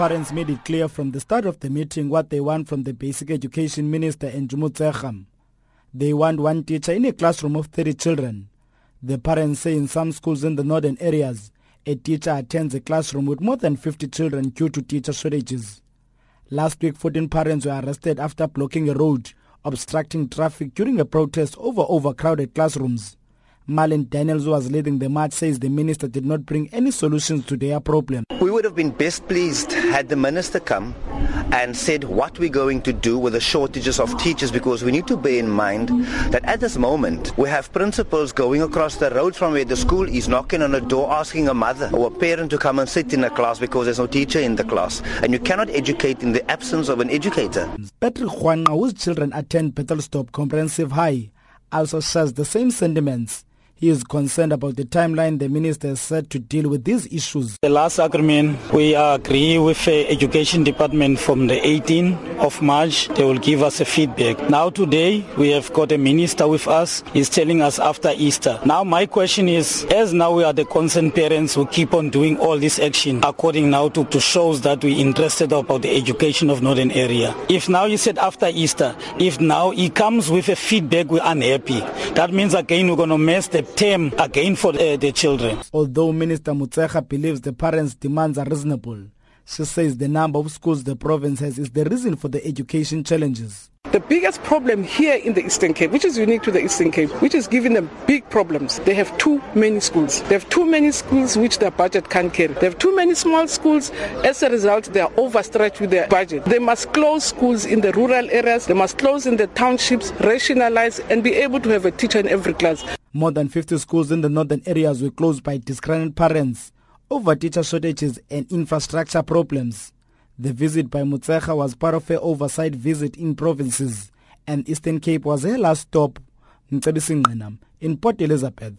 parents made it clear from the start of the meeting what they want from the Basic Education Minister Angie Motshekga. They want one teacher in a classroom of 30 children. The parents say in some schools in the northern areas, a teacher attends a classroom with more than 50 children due to teacher shortages. Last week, 14 parents were arrested after blocking a road, obstructing traffic during a protest over overcrowded classrooms. Marlon Daniels, who was leading the march, says the minister did not bring any solutions to their problem. Would have been best pleased had the minister come and said what we're going to do with the shortages of teachers because we need to bear in mind that at this moment we have principals going across the road from where the school is knocking on a door asking a mother or a parent to come and sit in a class because there's no teacher in the class and you cannot educate in the absence of an educator. Patrick Juan, whose children attend Stop Comprehensive High, also shares the same sentiments he is concerned about the timeline the minister has set to deal with these issues. The last agreement, we agree with the education department from the 18th of March. They will give us a feedback. Now today, we have got a minister with us. He's telling us after Easter. Now my question is, as now we are the concerned parents who keep on doing all this action according now to, to shows that we're interested about the education of Northern area. If now you said after Easter, if now he comes with a feedback, we're unhappy. That means again we're going to mess the term again for uh, the children. Although Minister Motshekga believes the parents' demands are reasonable, she says the number of schools the province has is the reason for the education challenges. The biggest problem here in the Eastern Cape, which is unique to the Eastern Cape, which is giving them big problems, they have too many schools. They have too many schools which their budget can't carry. They have too many small schools. As a result, they are overstretched with their budget. They must close schools in the rural areas. They must close in the townships, rationalize, and be able to have a teacher in every class. More than 50 schools in the northern areas were closed by disgruntled parents over teacher shortages and infrastructure problems. The visit by Motshekga was part of her oversight visit in provinces, and Eastern Cape was her last stop in Port Elizabeth.